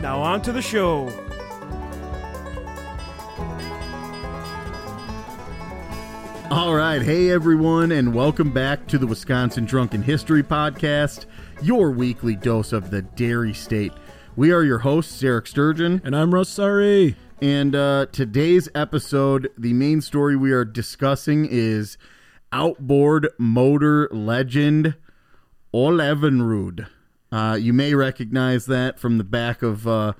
Now on to the show. All right, hey everyone, and welcome back to the Wisconsin Drunken History Podcast, your weekly dose of the Dairy State. We are your hosts, Eric Sturgeon. And I'm Russ Sorry. And uh, today's episode, the main story we are discussing is outboard motor legend Ole Evinrude. Uh, you may recognize that from the back of uh,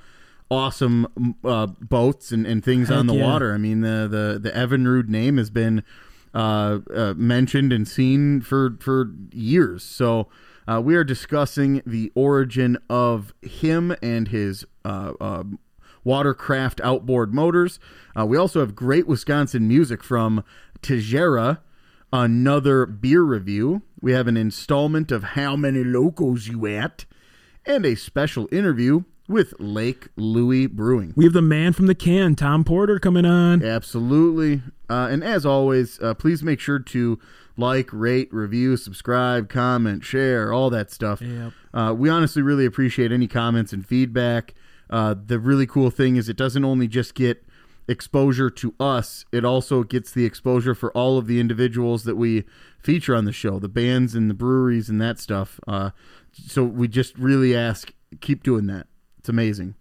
awesome uh, boats and, and things Heck on the yeah. water. I mean, the the the Evinrude name has been uh, uh, mentioned and seen for for years. So uh, we are discussing the origin of him and his uh, uh, watercraft outboard motors. Uh, we also have great Wisconsin music from Tigera, another beer review. We have an installment of How Many Locals You At, and a special interview with Lake Louie Brewing. We have the man from the can, Tom Porter, coming on. Absolutely. Uh, and as always, uh, please make sure to like, rate, review, subscribe, comment, share, all that stuff. Yep. Uh, we honestly really appreciate any comments and feedback. Uh, the really cool thing is it doesn't only just get exposure to us, it also gets the exposure for all of the individuals that we feature on the show, the bands and the breweries and that stuff. Uh, so we just really ask, keep doing that. It's amazing.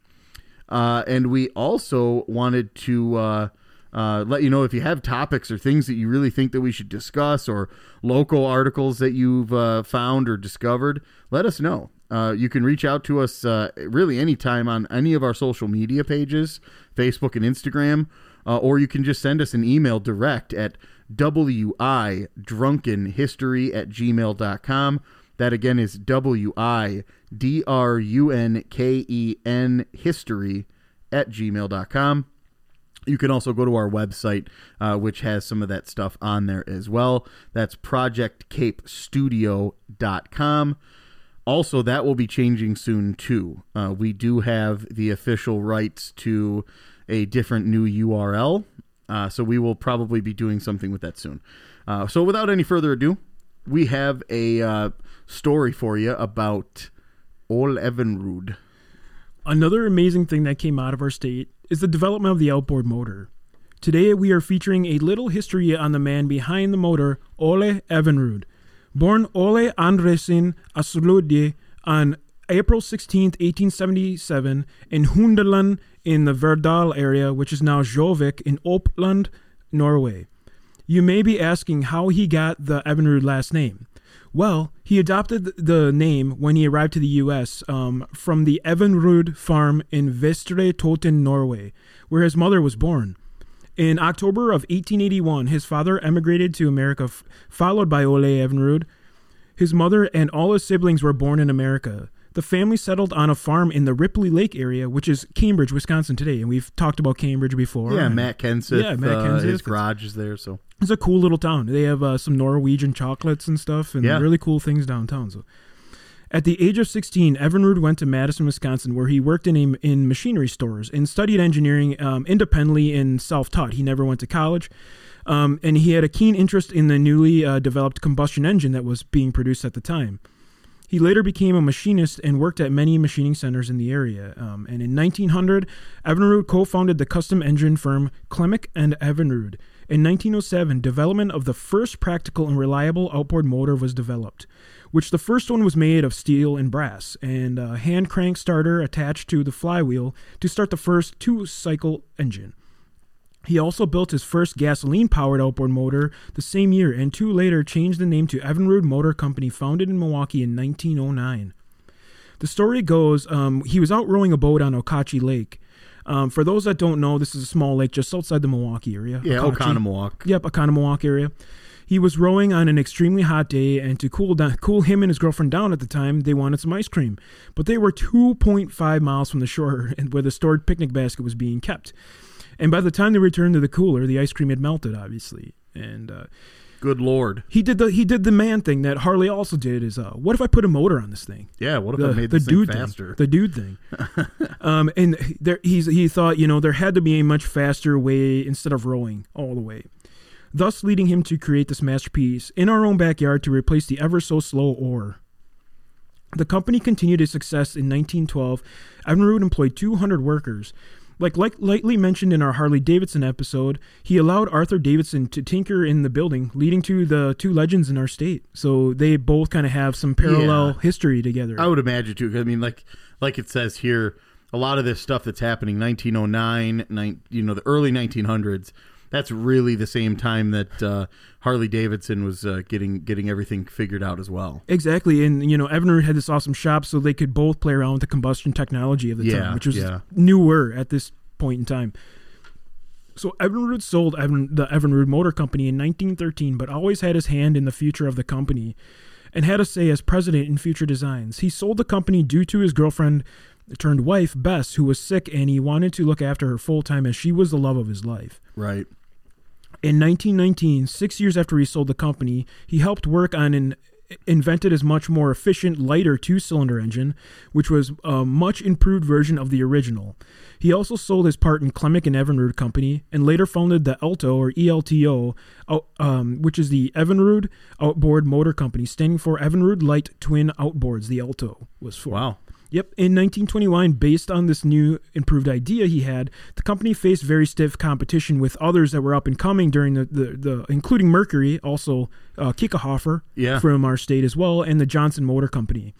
Uh, and we also wanted to uh, uh, let you know if you have topics or things that you really think that we should discuss or local articles that you've uh, found or discovered, let us know. Uh, you can reach out to us uh, really anytime on any of our social media pages, Facebook and Instagram, uh, or you can just send us an email direct at wi drunken history at gmail.com. That again is W I D R U N K E N history at gmail.com. You can also go to our website, uh, which has some of that stuff on there as well. That's projectcapestudio.com. Also, that will be changing soon too. Uh, we do have the official rights to a different new URL, uh, so we will probably be doing something with that soon. Uh, so, without any further ado, we have a uh, story for you about Ole Evinrude. Another amazing thing that came out of our state is the development of the outboard motor. Today we are featuring a little history on the man behind the motor, Ole Evinrude. Born Ole Andresen Asludje on April 16, 1877, in Hundeland in the Verdal area, which is now Gjøvik in Oppland, Norway. You may be asking how he got the Evinrude last name. Well, he adopted the name when he arrived to the U.S. Um, from the Evinrude farm in Vestre Toten, Norway, where his mother was born. In October of 1881, his father emigrated to America, f- followed by Ole Evinrude. His mother and all his siblings were born in America. The family settled on a farm in the Ripley Lake area, which is Cambridge, Wisconsin today, and we've talked about Cambridge before. Yeah, and Matt Kenseth. Yeah, Matt uh, his garage is there, so It's a cool little town. They have uh, some Norwegian chocolates and stuff, and Yeah. really cool things downtown. So, at the age of 16, Evinrude went to Madison, Wisconsin, where he worked in a, in machinery stores and studied engineering um, independently and self-taught. He never went to college, um, and he had a keen interest in the newly uh, developed combustion engine that was being produced at the time. He later became a machinist and worked at many machining centers in the area. Um, and in 1900, Evinrude co-founded the custom engine firm Clemick and Evinrude. In 1907, development of the first practical and reliable outboard motor was developed, which the first one was made of steel and brass, and a hand crank starter attached to the flywheel to start the first two-cycle engine. He also built his first gasoline powered outboard motor the same year and two later changed the name to Evinrude Motor Company, founded in Milwaukee in 1909. The story goes um, he was out rowing a boat on Okauchee Lake. Um, for those that don't know, this is a small lake just outside the Milwaukee area. yeah. Oconomowoc. Yep, Oconomowoc area. He was rowing on an extremely hot day, and to cool down, cool him and his girlfriend down at the time, they wanted some ice cream. But they were 2.5 miles from the shore, and where the stored picnic basket was being kept. And by the time they returned to the cooler, the ice cream had melted, obviously. And uh, Good lord. he did the he did the man thing that Harley also did. Is uh, what if I put a motor on this thing? Yeah, what if the, I made the this thing dude faster? thing, the dude thing. um, and there, he's he thought you know there had to be a much faster way instead of rowing all the way, thus leading him to create this masterpiece in our own backyard to replace the ever so slow oar. The company continued its success in 1912. Evinrude employed 200 workers. Like, like lightly mentioned in our Harley Davidson episode, he allowed Arthur Davidson to tinker in the building, leading to the two legends in our state. So they both kind of have some parallel Yeah. history together. I would imagine too. I mean, like like it says here, a lot of this stuff that's happening 1909, nine, you know, the early 1900s. That's really the same time that uh, Harley Davidson was uh, getting getting everything figured out as well. Exactly, and you know, Evinrude had this awesome shop, so they could both play around with the combustion technology of the Yeah, time, which was yeah. newer at this point in time. So Evinrude sold Evan, the Evinrude Motor Company in 1913, but always had his hand in the future of the company, and had a say as president in future designs. He sold the company due to his girlfriend turned wife Bess, who was sick, and he wanted to look after her full time as she was the love of his life. Right. In 1919, six years after he sold the company, he helped work on an invented his much more efficient, lighter two-cylinder engine, which was a much improved version of the original. He also sold his part in Clemick and Evinrude Company, and later founded the ELTO or ELTO, um, which is the Evinrude Outboard Motor Company, standing for Evinrude Light Twin Outboards. The ELTO was for. Wow. Yep. In 1921, based on this new improved idea he had, the company faced very stiff competition with others that were up and coming during the, the, the including Mercury, also uh, Kickerhofer Yeah. from our state as well, and the Johnson Motor Company.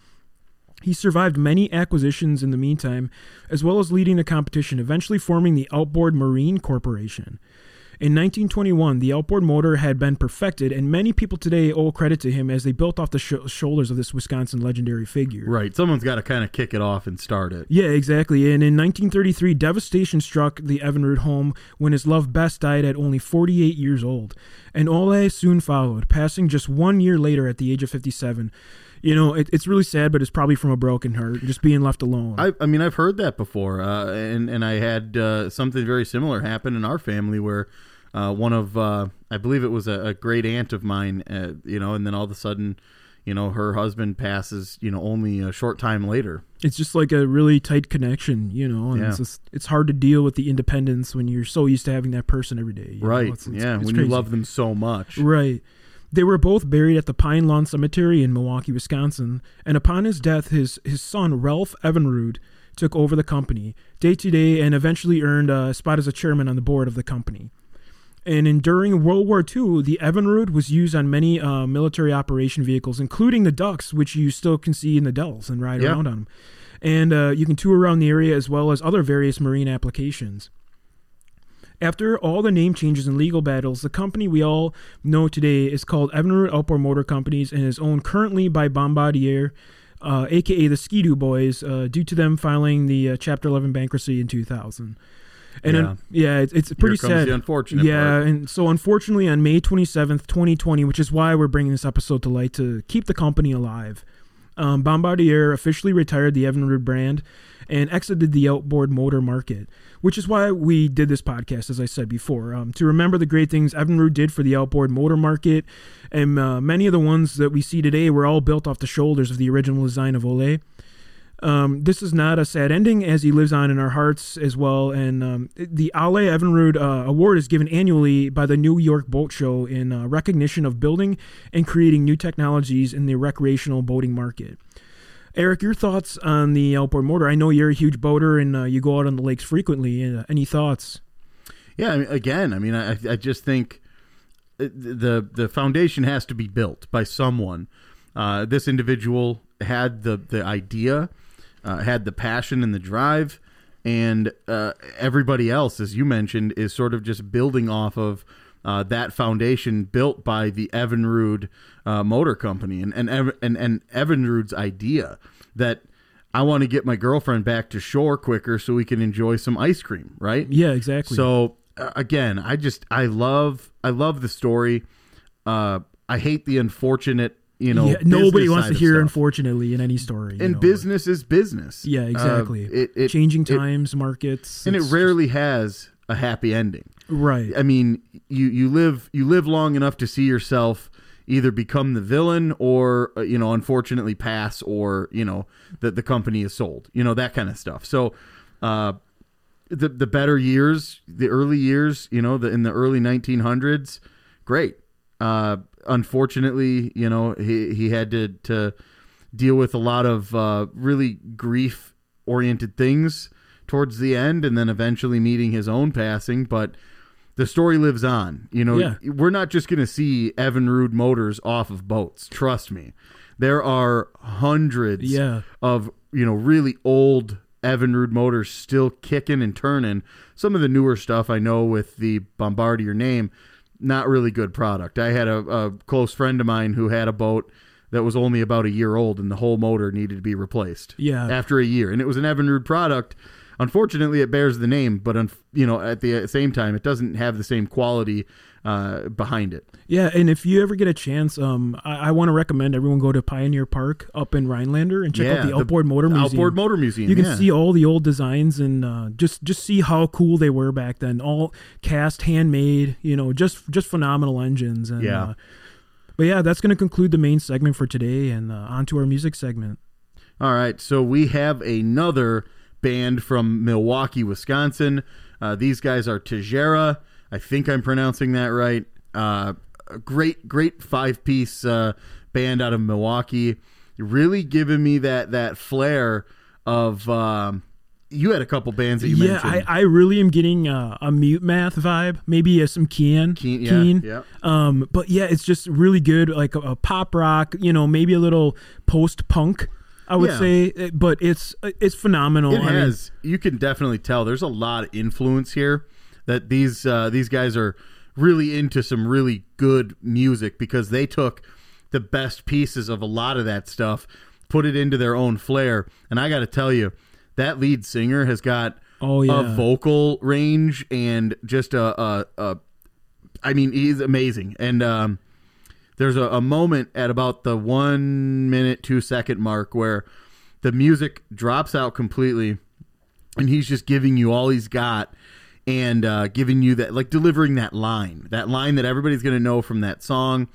He survived many acquisitions in the meantime, as well as leading the competition, eventually forming the Outboard Marine Corporation. In 1921, the outboard motor had been perfected, and many people today owe credit to him as they built off the sh- shoulders of this Wisconsin legendary figure. Right. Someone's got to kind of kick it off and start it. Yeah, exactly. And in 1933, devastation struck the Evinrude home when his love Bess died at only 48 years old. And Ole soon followed, passing just one year later at the age of 57. You know, it, it's really sad, but it's probably from a broken heart, just being left alone. I, I mean, I've heard that before, uh, and and I had uh, something very similar happen in our family where uh, one of uh, I believe it was a, a great aunt of mine, uh, you know, and then all of a sudden, you know, her husband passes, you know, only a short time later. it's just like a really tight connection, you know, and Yeah. it's just, it's hard to deal with the independence when you're so used to having that person every day. Right? It's- it's- yeah, it's when crazy. you love them so much. Right. They were both buried at the Pine Lawn Cemetery in Milwaukee, Wisconsin, and upon his death, his, his son, Ralph Evinrude, took over the company day to day and eventually earned a spot as a chairman on the board of the company. And in, during World War II, the Evinrude was used on many uh, military operation vehicles, including the Ducks, which you still can see in the Dells and ride Yeah. around on them. And uh, you can tour around the area as well as other various marine applications. After all the name changes and legal battles, the company we all know today is called Evinrude Outboard Motor Companies and is owned currently by Bombardier, uh, aka the Ski-Doo Boys, uh, due to them filing the uh, Chapter 11 bankruptcy in 2000. And Yeah. yeah, yeah it's, it's pretty sad. the unfortunate yeah, part. and so unfortunately, on May 27th, 2020, which is why we're bringing this episode to light to keep the company alive, um, Bombardier officially retired the Evinrude brand and exited the outboard motor market, which is why we did this podcast, as I said before, um, to remember the great things Evinrude did for the outboard motor market. And uh, many of the ones that we see today were all built off the shoulders of the original design of Ole. Um, this is not a sad ending, as he lives on in our hearts as well. And um, the Ole Evinrude uh, Award is given annually by the New York Boat Show in uh, recognition of building and creating new technologies in the recreational boating market. Eric, your thoughts on the outboard motor? I know you're a huge boater and uh, you go out on the lakes frequently. Uh, any thoughts? Yeah, I mean, again, I mean, I, I just think uh, the the foundation has to be built by someone. Uh, this individual had the the idea, uh, had the passion and the drive, and uh, everybody else, as you mentioned, is sort of just building off of uh, that foundation built by the Evinrude uh, Motor Company and and and, and Evinrude's idea that. I want to get my girlfriend back to shore quicker so we can enjoy some ice cream, right? Yeah, exactly. So uh, again, I just I love I love the story. uh, I hate the unfortunate. You know, yeah, nobody wants to hear, stuff. unfortunately, in any story. you And know. business is business. Yeah, Uh, exactly. it, it, Changing it- times, markets, and it rarely has a happy ending. right. I mean, you you live you live long enough to see yourself either become the villain or uh, you know unfortunately pass or you know that the company is sold. You know that kind of stuff. So, uh, the the better years, the early years, you know, the in the early 1900s, great. Uh, unfortunately, you know, he he had to to deal with a lot of uh, really grief oriented things towards the end, and then eventually meeting his own passing, but the story lives on. You know, Yeah. we're not just going to see Evinrude motors off of boats. Trust me. There are hundreds Yeah. of, you know, really old Evinrude motors still kicking and turning. Some of the newer stuff I know with the Bombardier name, not really good product. I had a, a close friend of mine who had a boat that was only about a year old and the whole motor needed to be replaced Yeah. after a year. And it was an Evinrude product. Unfortunately, it bears the name, but un- you know, at the same time, it doesn't have the same quality uh, behind it. Yeah, and if you ever get a chance, um, I, I want to recommend everyone go to Pioneer Park up in Rhinelander and check Yeah, out the the Outboard Motor Museum. Outboard Motor Museum. you can yeah. see all the old designs and uh, just just see how cool they were back then. All cast, handmade, you know, just just phenomenal engines. And, Yeah. Uh, but yeah, that's going to conclude the main segment for today, and uh, on to our music segment. All right, so we have another band from Milwaukee, Wisconsin. Uh, these guys are Tigera. I think I'm pronouncing that right. Uh, a great, great five piece uh, band out of Milwaukee. Really giving me that that flair of. Um, you had a couple bands that you yeah, I, mentioned. I really am getting uh, a Mutemath vibe, maybe uh, some Keane. Keane, yeah, yeah. Um, but yeah, it's just really good, like a, a pop rock, you know, maybe a little post punk. I would Yeah. say, eh, but it's it's phenomenal. It I mean, has. you can definitely tell. There's a lot of influence here. That these uh, these guys are really into some really good music because they took the best pieces of a lot of that stuff, put it into their own flair. And I got to tell you, that lead singer has got Oh, yeah. a vocal range and just a, a, a I mean, he's amazing. And um, there's a, a moment at about the one minute, two second mark where the music drops out completely and he's just giving you all he's got and uh, giving you that like delivering that line that line that everybody's going to know from that song.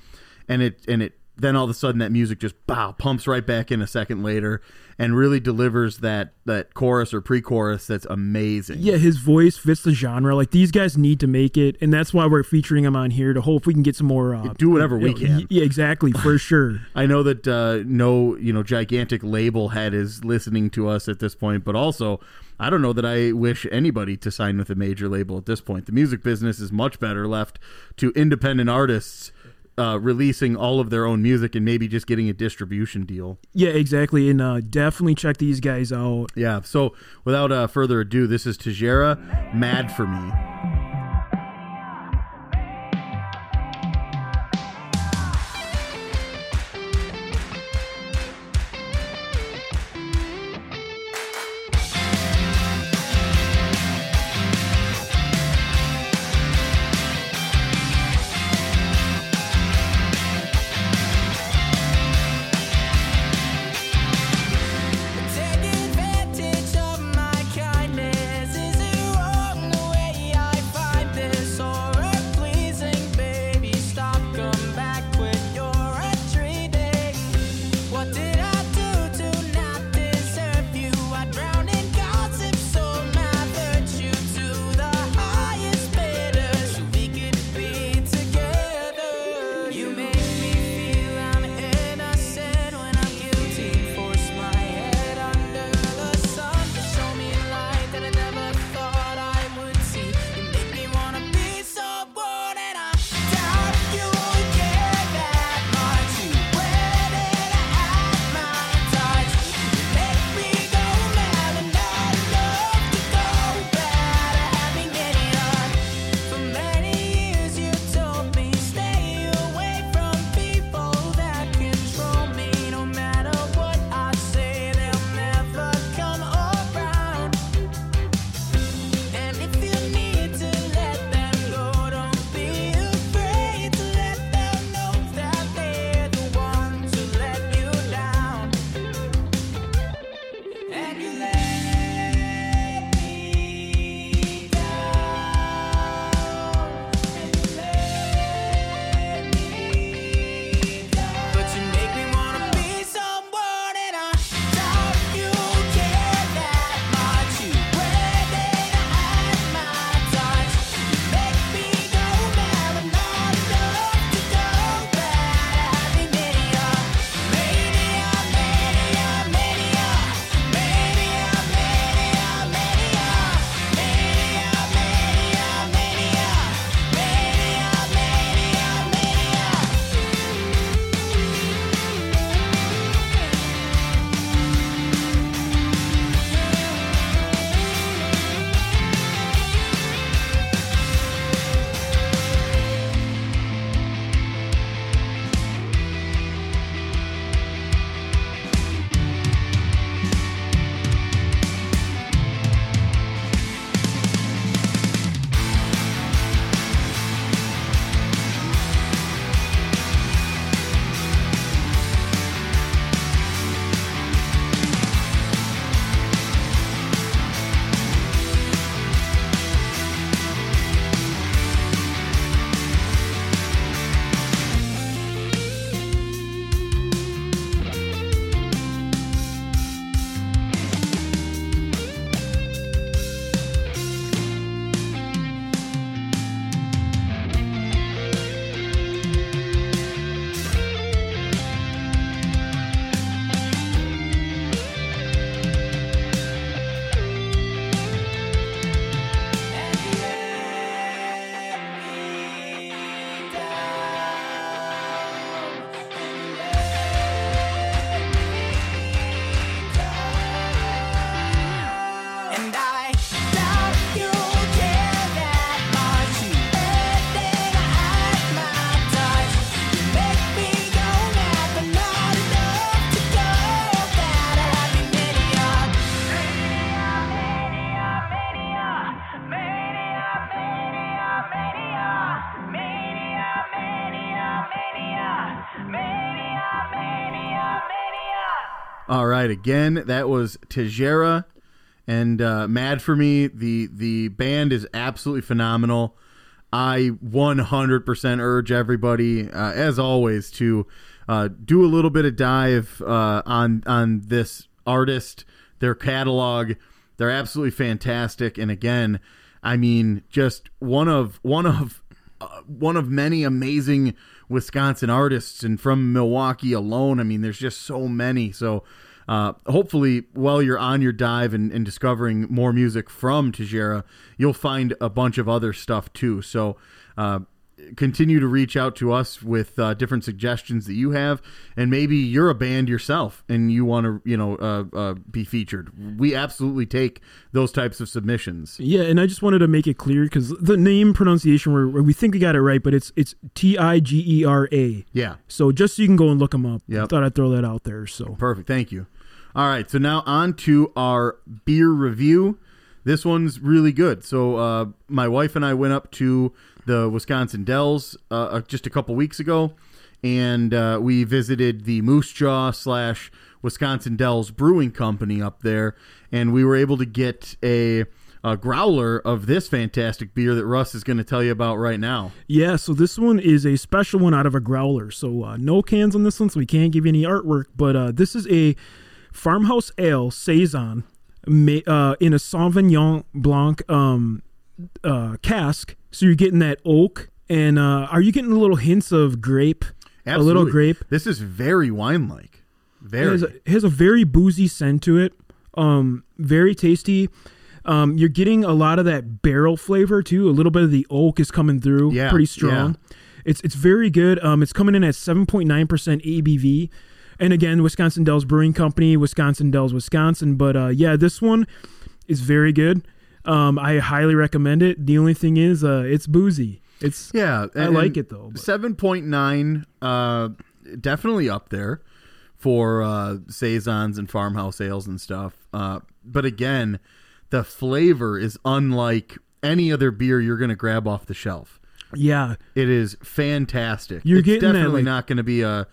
And it and it then all of a sudden that music just bow pumps right back in a second later and really delivers that that chorus or pre-chorus that's amazing yeah, his voice fits the genre. Like these guys need to make it, and that's why we're featuring him on here to hope we can get some more. Uh, Do whatever we you know, can. Yeah, exactly, for sure. I know that uh, no, you know, gigantic label head is listening to us at this point, but also I don't know that I wish anybody to sign with a major label at this point. The music business is much better left to independent artists uh, releasing all of their own music and maybe just getting a distribution deal. Yeah, exactly, and uh, definitely check these guys out. Yeah. So without uh, further ado, this is Tigera, "Mad for Me." All right, again, that was Tigera and uh, Mad for Me. The the band is absolutely phenomenal. I 100% urge everybody, uh, as always, to uh, do a little bit of dive uh, on on this artist, their catalog. They're absolutely fantastic, and again, I mean, just one of one of uh, one of many amazing Wisconsin artists, and from Milwaukee alone, I mean, there's just so many. So uh, hopefully, while you're on your dive and, and discovering more music from Tigera, you'll find a bunch of other stuff too. So uh, continue to reach out to us with uh, different suggestions that you have, and maybe you're a band yourself and you want to, you know, uh, uh, be featured. We absolutely take those types of submissions. Yeah, and I just wanted to make it clear because the name pronunciation, we we think we got it right, but it's it's T I G E R A. Yeah. So just so you can go and look them up. Yeah. I thought I'd throw that out there. So Perfect. Thank you. All right. So now on to our beer review. This one's really good. So uh, my wife and I went up to the Wisconsin Dells uh, uh, just a couple weeks ago, and uh, we visited the Moose Jaw slash Wisconsin Dells Brewing Company up there, and we were able to get a, a growler of this fantastic beer that Russ is going to tell you about right now. Yeah, so this one is a special one out of a growler. So uh, no cans on this one, so we can't give you any artwork. But uh, this is a farmhouse ale saison uh, in a Sauvignon Blanc um, uh, cask. So you're getting that oak, and uh, are you getting little hints of grape? A little grape. This is very wine like. It Very. has, a, it has a very boozy scent to it. Um, very tasty. Um, you're getting a lot of that barrel flavor too. A little bit of the oak is coming through, Yeah, pretty strong. It's it's very good. Um, it's coming in at 7.9% ABV. And again, Wisconsin Dells Brewing Company, Wisconsin Dells, Wisconsin. But uh, yeah, this one is very good. Um, I highly recommend it. The only thing is, uh, it's boozy. It's Yeah, I like it though. Seven point nine, uh, definitely up there for uh, saisons and farmhouse ales and stuff. Uh, but again, the flavor is unlike any other beer you're going to grab off the shelf. yeah, It is fantastic. You're it's getting that, definitely like- not going to be a,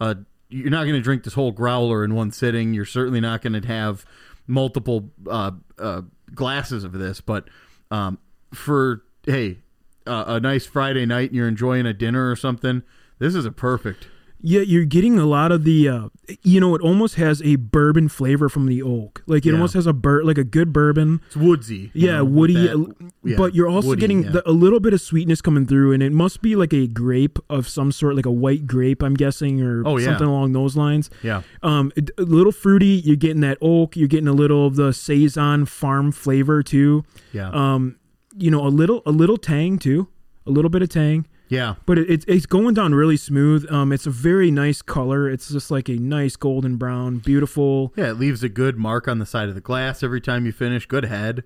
a. You're not going to drink this whole growler in one sitting. You're certainly not going to have multiple uh, uh, glasses of this. But um, for hey, uh, a nice Friday night and you're enjoying a dinner or something, this is a perfect. Yeah, you're getting a lot of the, uh, you know, it almost has a bourbon flavor from the oak. Like it Yeah. almost has a bur- like a good bourbon. It's woodsy. Yeah, know, woody. that- yeah, but you're also woody, getting yeah. the, a little bit of sweetness coming through, and it must be like a grape of some sort, like a white grape, I'm guessing, or Oh, something along those lines. yeah. Um, a little fruity. You're getting that oak. You're getting a little of the saison farm flavor too. Yeah. Um, you know, a little a little tang too, a little bit of tang yeah. but it, it's it's going down really smooth. Um, it's a very nice color. It's just like a nice golden brown, beautiful. Yeah, it leaves a good mark on the side of the glass every time you finish. Good head.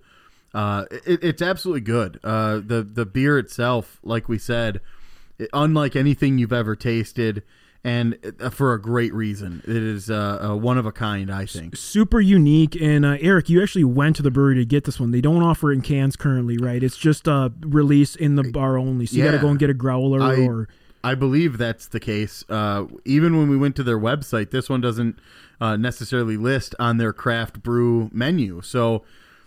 Uh, it, it's absolutely good. Uh, the the beer itself, like we said, unlike anything you've ever tasted, and uh, for a great reason. It is uh, uh, one of a kind, I think. Super unique. And uh, Eric, you actually went to the brewery to get this one. They don't offer it in cans currently, right? It's just a release in the bar only. So you got to go and get a growler I- or. I believe that's the case. Uh, even when we went to their website, this one doesn't uh, necessarily list on their craft brew menu. So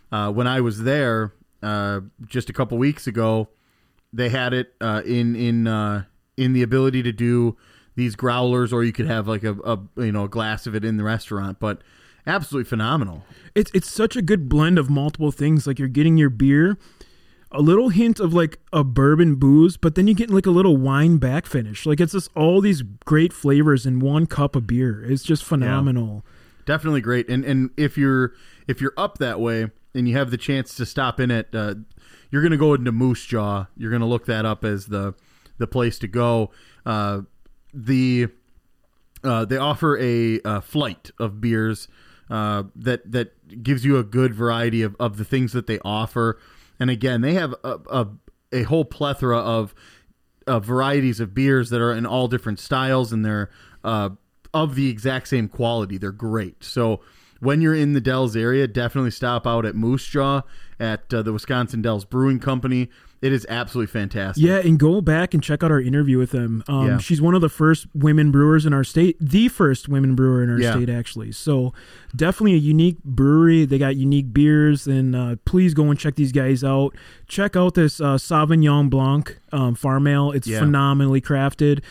uh, when I was there uh, just a couple weeks ago, they had it uh, in in uh, in the ability to do these growlers, or you could have like a, a you know a glass of it in the restaurant. But absolutely phenomenal. It's it's such a good blend of multiple things. Like you're getting your beer, a little hint of like a bourbon booze, but then you get like a little wine back finish. Like it's just all these great flavors in one cup of beer. It's just phenomenal. definitely great and and if you're if you're up that way and you have the chance to stop in it uh, you're gonna go into moose jaw you're gonna look that up as the the place to go uh, the uh, they offer a, uh flight of beers uh, that that gives you a good variety of, of the things that they offer and again they have a, a, a whole plethora of uh, varieties of beers that are in all different styles and they're uh, of the exact same quality. They're great. So when you're in the Dells area, definitely stop out at Moose Jaw at uh, the Wisconsin Dells Brewing Company. It is absolutely fantastic. Yeah, and go back and check out our interview with them. Um, Yeah. She's one of the first women brewers in our state, the first women brewer in our Yeah. state, actually. So definitely a unique brewery. They got unique beers, and uh, please go and check these guys out. Check out this uh, Sauvignon Blanc um, farm ale. It's Yeah. phenomenally crafted.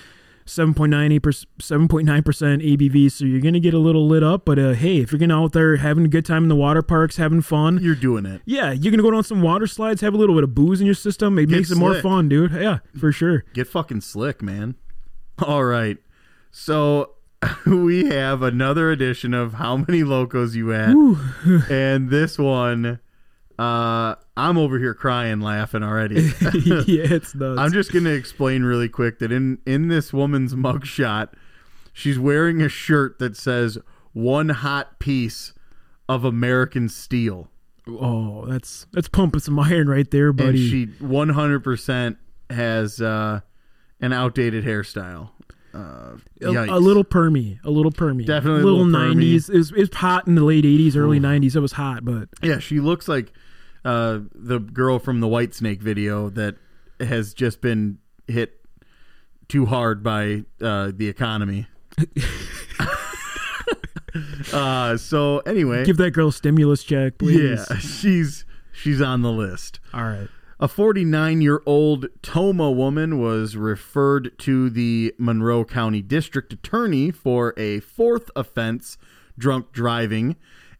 7.9 7.9% ABV, so you're gonna get a little lit up. But uh, hey, if you're gonna out there having a good time in the water parks, having fun, You're doing it. yeah, you're gonna go down some water slides, have a little bit of booze in your system. It Get makes it more fun, dude. Yeah, for sure. Get fucking slick, man. All right. So we have another edition of How Many Locos You At? and this one, uh, I'm over here crying, laughing already. yeah, it's nuts. I'm just gonna explain really quick that in in this woman's mugshot, she's wearing a shirt that says "One hot piece of American steel," oh, that's that's pumping some iron right there, and buddy. she 100% has uh, an outdated hairstyle. Uh, a, a little permy, a little permy, Definitely a little, little permy. '90s. It was, it was hot in the late '80s, early '90s. It was hot, but Yeah, she looks like uh, the girl from the Whitesnake video that has just been hit too hard by uh, the economy. uh, so anyway, give that girl a stimulus check, please. yeah, she's she's on the list. All right. A 49 year old Tomah woman was referred to the Monroe County District Attorney for a fourth offense, drunk driving,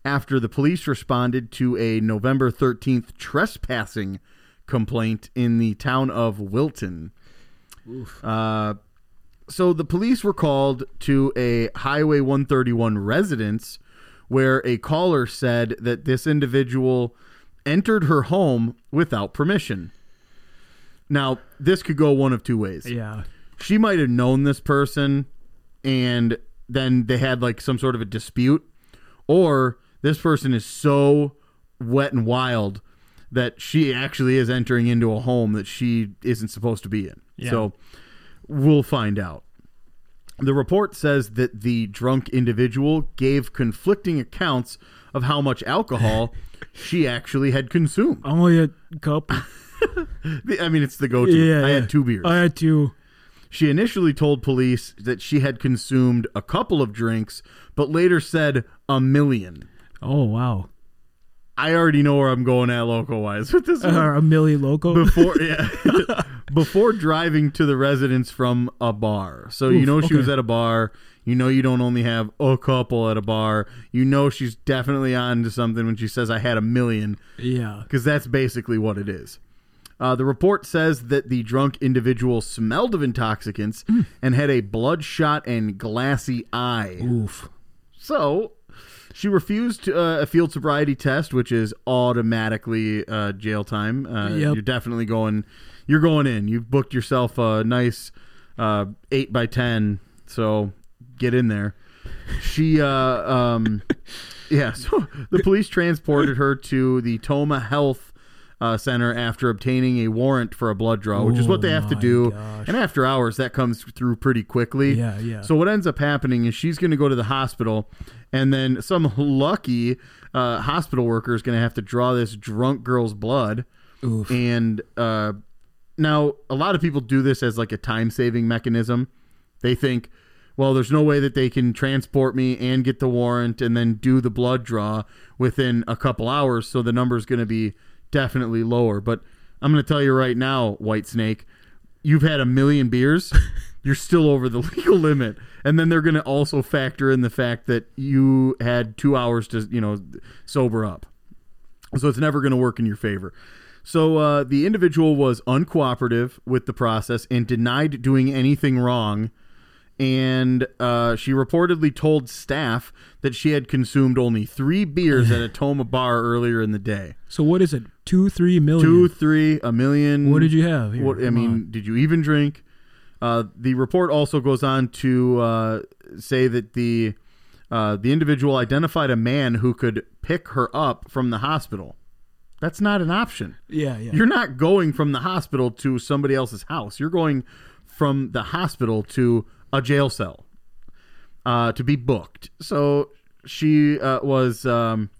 after the police responded to a November 13th trespassing complaint in the town of Wilton. Uh, so the police were called to a Highway 131 residence where a caller said that this individual entered her home without permission. Now, this could go one of two ways. Yeah. She might have known this person and then they had like some sort of a dispute, or this person is so wet and wild that she actually is entering into a home that she isn't supposed to be in. Yeah. So we'll find out. The report says that the drunk individual gave conflicting accounts of how much alcohol she actually had consumed. Oh, Only a cup. I mean, it's the go-to. Yeah, I yeah. had two beers. I had two. She initially told police that she had consumed a couple of drinks, but later said a million. Oh wow. I already know where I'm going at local wise with this one. Uh, a milli loco. before yeah, before driving to the residence from a bar. So you know she was at a bar. You know you don't only have a couple at a bar. You know she's definitely on to something when she says I had a million yeah. because that's basically what it is. Uh, the report says that the drunk individual smelled of intoxicants Hmm. and had a bloodshot and glassy eye. Oof. So she refused uh, a field sobriety test, which is automatically uh, jail time. Uh, Yep. You're definitely going. You're going in. You've booked yourself a nice uh, eight by ten. So get in there. She, uh, um, yeah. So the police transported her to the Tomah Health. Uh, center after obtaining a warrant for a blood draw, which is what they Oh have to do. gosh. And after hours, that comes through pretty quickly. Yeah, yeah. So what ends up happening is she's going to go to the hospital, and then some lucky uh, hospital worker is going to have to draw this drunk girl's blood. Oof. And uh, now a lot of people do this as like a time saving mechanism. They think, well, there's no way that they can transport me and get the warrant and then do the blood draw within a couple hours, so the number is going to be definitely lower. But I'm going to tell you right now, Whitesnake, you've had a million beers, you're still over the legal limit. And then they're going to also factor in the fact that you had two hours to, you know, sober up. So it's never going to work in your favor. So uh, the individual was uncooperative with the process and denied doing anything wrong. And uh, she reportedly told staff that she had consumed only three beers at a Tomah bar earlier in the day. So what is it? Two, three million. Two, three, a million. What did you have? Here, What I mean, on. did you even drink? Uh, the report also goes on to uh, say that the uh, the individual identified a man who could pick her up from the hospital. That's not an option. Yeah, yeah. You're not going from the hospital to somebody else's house. You're going from the hospital to a jail cell uh, to be booked. So she uh, was um,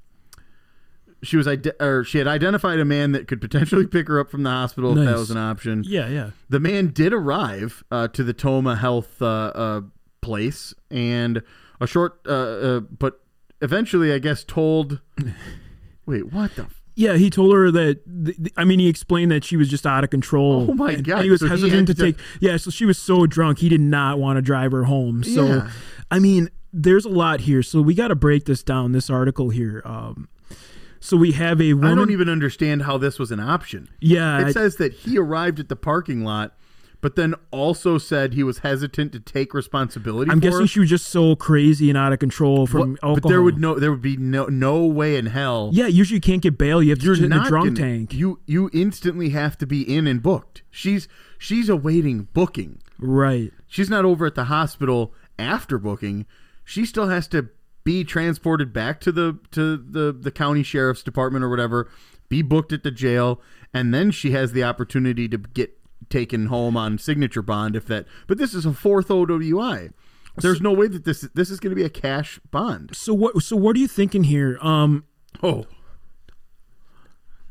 she was ide- or she had identified a man that could potentially pick her up from the hospital if that was an option. Yeah, yeah. The man did arrive uh, to the Tomah Health uh, uh, place, and a short, uh, uh, but eventually, I guess, told. Wait, what the? Yeah, he told her that. th- th- I mean, he explained that she was just out of control. Oh my and- God, And he was so hesitant had to to- take. Yeah, so she was so drunk, he did not want to drive her home. So, Yeah. I mean, there's a lot here. So we got to break this down. This article here. Um, so we have a woman. I don't even understand how this was an option. Yeah, I- It says that he arrived at the parking lot, but then also said he was hesitant to take responsibility. I'm for guessing it. she was just so crazy and out of control from What- alcohol. But there would no, there would be no, no way in hell. Yeah, usually you can't get bail. You have to sit in the drunk gonna- tank. You you instantly have to be in and booked. She's she's awaiting booking. right. She's not over at the hospital after booking. She still has to be transported back to the to the the county sheriff's department or whatever, be booked at the jail, and then she has the opportunity to get taken home on signature bond if that. But this is a fourth OWI. There's no way that this this is going to be a cash bond. So what? So what are you thinking here? Um, Oh.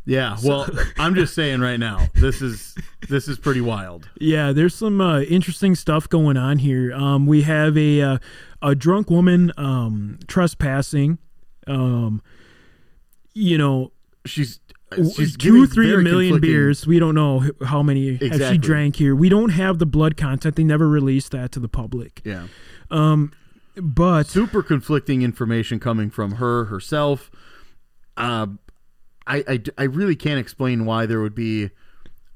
Yeah, well, I'm just saying right now, this is this is pretty wild. Yeah, there's some uh, interesting stuff going on here. Um, we have a uh, a drunk woman um, trespassing. Um, you know, she's two, three million conflicting- beers. We don't know how many has she drank here. We don't have the blood content. They never released that to the public. Yeah. Um, but super conflicting information coming from her herself. Uh, I, I, I really can't explain why there would be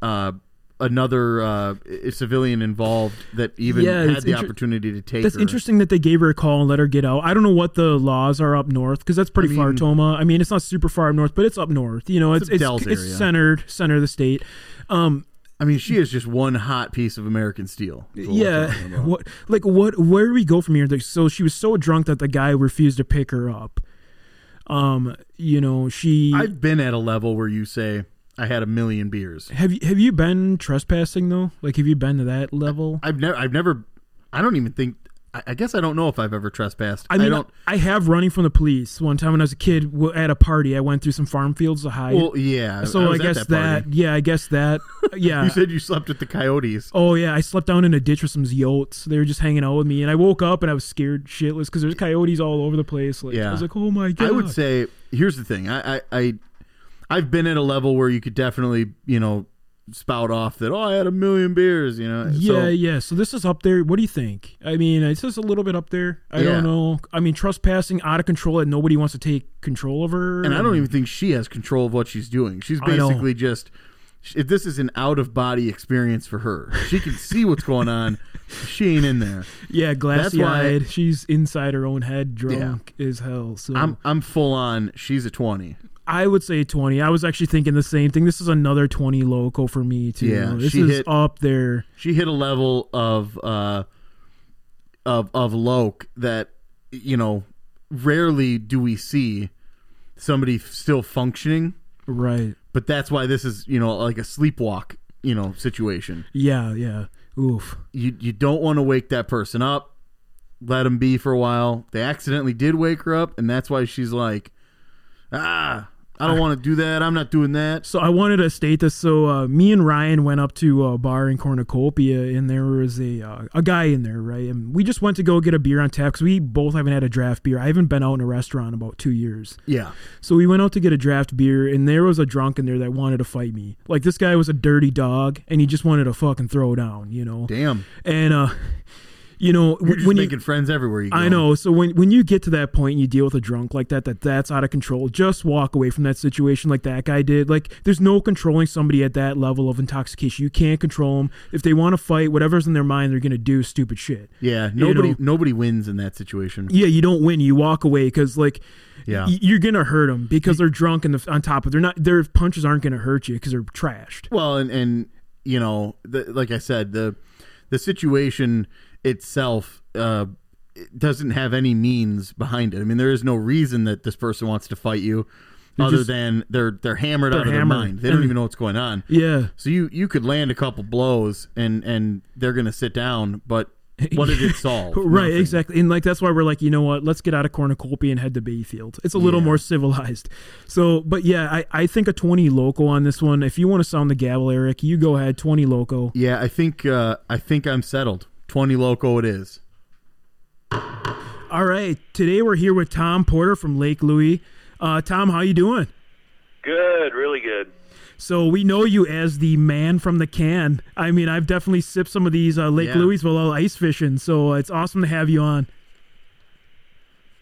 uh, another uh, civilian involved that even Yeah, had the inter- opportunity to take That's her. interesting that they gave her a call and let her get out. I don't know what the laws are up north because that's pretty I far, Tomah. I mean, it's not super far up north, but it's up north. You know, it's It's it's, it's, centered, center of the state. Um, I mean, she is just one hot piece of American steel. is what we're yeah, what like what? Where do we go from here? Like, so she was so drunk that the guy refused to pick her up. Um, you know, she I've been at a level where you say I had a million beers. have you have you been trespassing though? Like, have you been to that level? I've never, I've never, I don't even think. I, I guess I don't know if I've ever trespassed. I mean, I, don't. have running from the police. One time when I was a kid at a party, I went through some farm fields to hide. Well, yeah. so I, at guess that, party. yeah, I guess that, yeah. You said you slept with the coyotes. Oh yeah, I slept down in a ditch with some yotes. They were just hanging out with me, and I woke up and I was scared shitless because there's coyotes all over the place. Like, I was like, oh my god. I would say here's the thing. I, I I I've been at a level where you could definitely you know spout off that oh I had a million beers you know yeah, so, yeah. So this is up there. What do you think? I mean, it's just a little bit up there. I Yeah. don't know. I mean, trespassing out of control and nobody wants to take control of her. and I don't even think she has control of what she's doing. She's basically just if this is an out of body experience for her. She can see what's going on. She ain't in there. Yeah, glassy eyed. She's inside her own head, drunk as hell. So I'm I'm full on. She's a twenty. I would say 20. I was actually thinking the same thing. This is another 20 loco for me too. Yeah, this she is hit- up there. She hit a level of uh of of loke that you know rarely do we see somebody still functioning. Right. but that's why this is you know like a sleepwalk you know situation Yeah, yeah. Oof. you you don't want to wake that person up let them be for a while they accidentally did wake her up and that's why she's like ah i don't want to do that i'm not doing that So I wanted to state this. So uh, me and Ryan went up to a bar in Cornucopia, and there was a uh, a guy in there, right? And we just went to go get a beer on tap because we both haven't had a draft beer. I haven't been out in a restaurant in about two years. yeah So we went out to get a draft beer, and there was a drunk in there that wanted to fight me. Like this guy was a dirty dog, and he just wanted to fucking throw down, you know. damn And uh, you know, you're when you making friends everywhere you go I know. So when when you get to that point and you deal with a drunk like that, that that's out of control. Just walk away from that situation like that guy did. Like there's no controlling somebody at that level of intoxication. You can't control them. If they want to fight, whatever's in their mind, they're gonna do stupid shit. yeah nobody know- nobody wins in that situation Yeah, you don't win. You walk away because like. Yeah. you're gonna hurt them because they're drunk and the, on top of they're not their punches aren't gonna hurt you because they're trashed. Well, and and you know, the, like I said, the the situation itself uh, it doesn't have any means behind it. I mean, there is no reason that this person wants to fight you, They're other just- than they're they're hammered They're out of their mind. They don't even know what's going on. Yeah, So you you could land a couple blows and and they're gonna sit down, but what did it solve? right, Nothing. exactly. And like that's why we're like, you know what? Let's get out of cornucopia and head to Bayfield. It's a little Yeah. more civilized. So, but yeah, I, I think a twenty loco on this one. If you want to sound the gavel, Eric, you go ahead. Twenty loco. Yeah, I think uh, I think I'm settled. Twenty loco it is. All right. Today we're here with Tom Porter from Lake Louie. Uh, Tom, how you doing? Good, really good. So we know you as the man from the can. I mean, I've definitely sipped some of these uh, Lake Yeah. Louisville ice fishing. So it's awesome to have you on.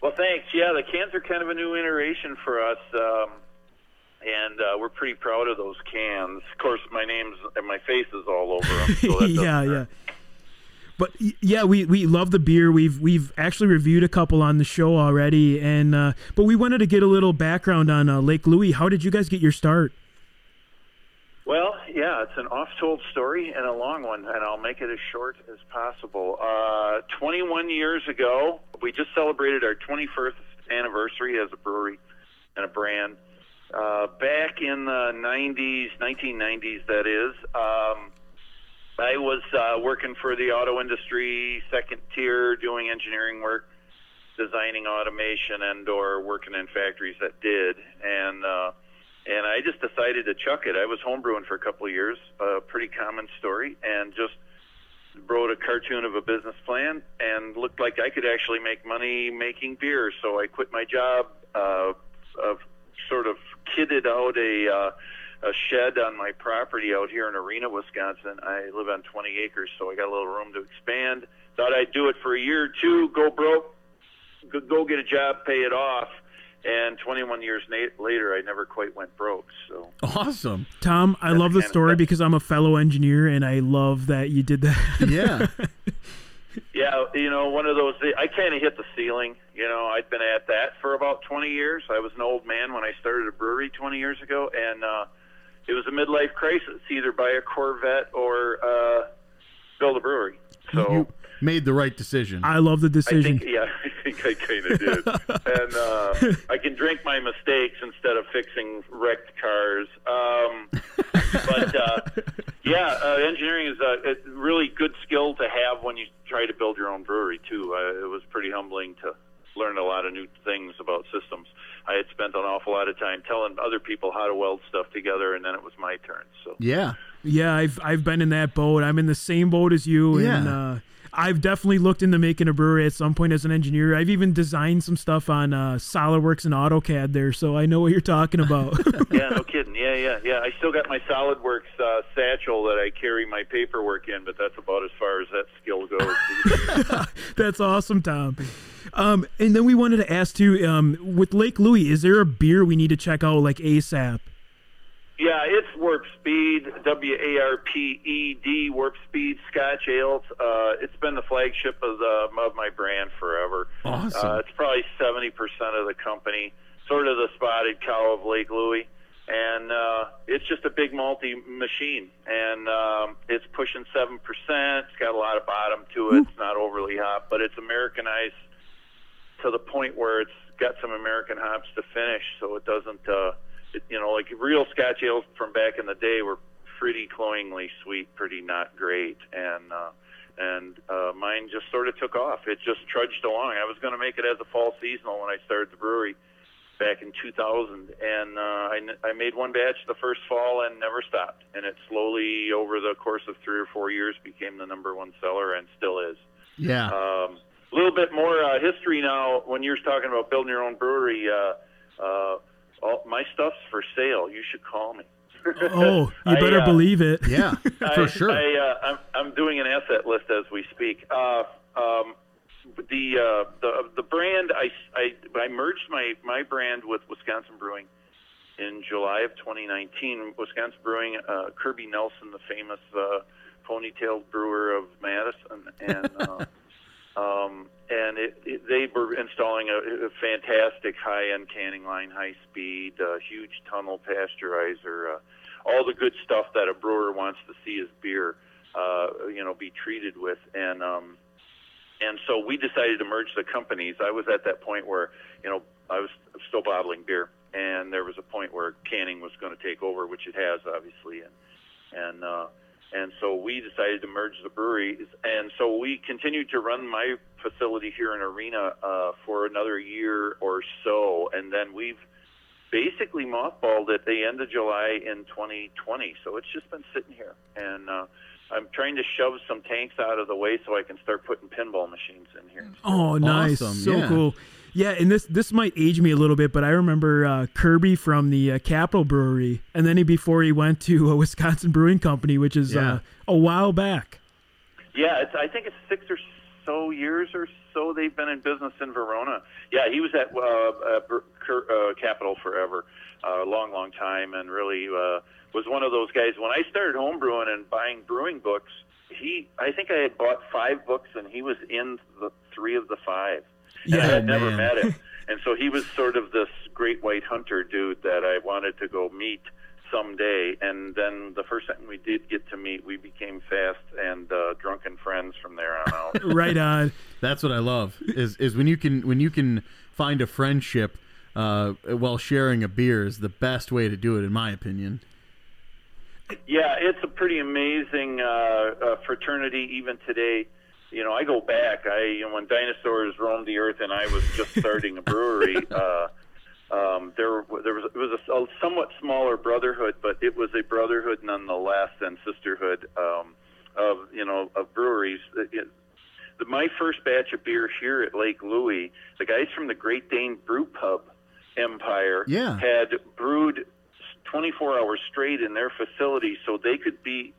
Well, thanks. Yeah, the cans are kind of a new iteration for us, um, and uh, we're pretty proud of those cans. Of course, my name's and my face is all over them. So yeah, hurt. yeah. But yeah, we, we love the beer. We've we've actually reviewed a couple on the show already, and uh, but we wanted to get a little background on uh, Lake Louie. How did you guys get your start? Well, yeah, it's an oft-told story and a long one, and I'll make it as short as possible. Uh, 21 years ago, we just celebrated our 21st anniversary as a brewery and a brand. Uh, back in the 90s, 1990s, that is, um, I was uh, working for the auto industry, second tier, doing engineering work, designing automation, and/or working in factories that did, and. Uh, and I just decided to chuck it. I was homebrewing for a couple of years, a pretty common story, and just wrote a cartoon of a business plan and looked like I could actually make money making beer. So I quit my job, uh, of sort of kitted out a uh, a shed on my property out here in Arena, Wisconsin. I live on 20 acres, so I got a little room to expand. Thought I'd do it for a year or two, go broke, go- go get a job, pay it off. And 21 years na- later, I never quite went broke. So Awesome. Tom, I love the story because I'm a fellow engineer, and I love that you did that. Yeah. Yeah, you know, one of those. I kind of hit the ceiling. You know, I'd been at that for about 20 years. I was an old man when I started a brewery 20 years ago, and uh, it was a midlife crisis: either buy a Corvette or uh, build a brewery. So you made the right decision. I love the I decision. think, yeah, I think I kind of did. and uh, I can drink my mistakes instead of fixing wrecked cars. Um, but uh, yeah, uh, engineering is a, a really good skill to have when you try to build your own brewery too. Uh, it was pretty humbling to learn a lot of new things about systems. I had spent an awful lot of time telling other people how to weld stuff together, and then it was my turn. So yeah. Yeah, I've I've been in that boat. I'm in the same boat as you, and Yeah. uh, I've definitely looked into making a brewery at some point as an engineer. I've even designed some stuff on uh, SolidWorks and AutoCAD there, so I know what you're talking about. yeah, no kidding. Yeah, yeah, yeah. I still got my SolidWorks uh, satchel that I carry my paperwork in, but that's about as far as that skill goes. That's awesome, Tom. Um, and then we wanted to ask too, um, with Lake Louie, is there a beer we need to check out like ASAP? yeah, it's Warped Speed, W A R P E D, Warped Speed Scotch Ales. Uh, it's been the flagship of the of my brand forever. Awesome. Uh, it's probably seventy percent of the company, sort of the spotted cow of Lake Louie, and uh, it's just a big multi machine, and um, it's pushing seven percent. It's got a lot of bottom to it. It's not overly hot, but it's Americanized to the point where it's got some American hops to finish, so it doesn't. Uh, it, you know, like real Scotch ales from back in the day were pretty cloyingly sweet, pretty not great, and uh, and uh, mine just sort of took off. It just trudged along. I was going to make it as a fall seasonal when I started the brewery back in 2000, and uh, I, I made one batch the first fall and never stopped. And it slowly, over the course of three or four years, became the number one seller and still is. yeah. Um, a little bit more uh, history now. When you're talking about building your own brewery, uh, uh, all, my stuff's for sale. You should call me. Oh, you I, better uh, believe it. yeah. For I, sure. I, uh, I'm, I'm doing an asset list as we speak. Uh, um, the uh, the the brand I, I I merged my my brand with Wisconsin Brewing in July of 2019. Wisconsin Brewing, uh, Kirby Nelson, the famous uh, ponytailed brewer of Madison, and uh, um, and it, it, they were installing a, a fantastic high-end canning line, high-speed, uh, huge tunnel pasteurizer, uh, all the good stuff that a brewer wants to see his beer, uh, you know, be treated with, and um, and so we decided to merge the companies. I was at that point where, you know, I was still bottling beer, and there was a point where canning was going to take over, which it has obviously, and and uh, and so we decided to merge the breweries. And so we continued to run my facility here in Arena uh, for another year or so, and then we've basically mothballed at the end of July in 2020. So it's just been sitting here, and uh, I'm trying to shove some tanks out of the way so I can start putting pinball machines in here. Oh, nice, Awesome, so yeah. cool. Yeah, and this this might age me a little bit, but I remember uh, Kirby from the uh, Capital Brewery, and then he, before he went to a Wisconsin Brewing Company, which is Yeah. uh, a while back. Yeah, it's, I think it's six or so years or so they've been in business in Verona. Yeah, he was at uh, uh, uh, Capital forever, a long, long time, and really uh, was one of those guys. When I started homebrewing and buying brewing books, he, I think I had bought five books, and he was in the three of the five. And I Yeah, had never met him, and so he was sort of this great white hunter dude that I wanted to go meet someday. And then the first time we did get to meet, we became fast and uh, drunken friends from there on out. right on. That's what I love is is when you can when you can find a friendship uh, while sharing a beer is the best way to do it in my opinion. Yeah, it's a pretty amazing uh, uh, fraternity even today. You know, I go back. I you know, when dinosaurs roamed the earth and I was just starting a brewery. Uh, um, there, there was it was a, a somewhat smaller brotherhood, but it was a brotherhood nonetheless and sisterhood um, of you know of breweries. It, it, the, my first batch of beer here at Lake Louie, the guys from the Great Dane Brew Pub Empire Yeah. had brewed 24 hours straight in their facility so they could be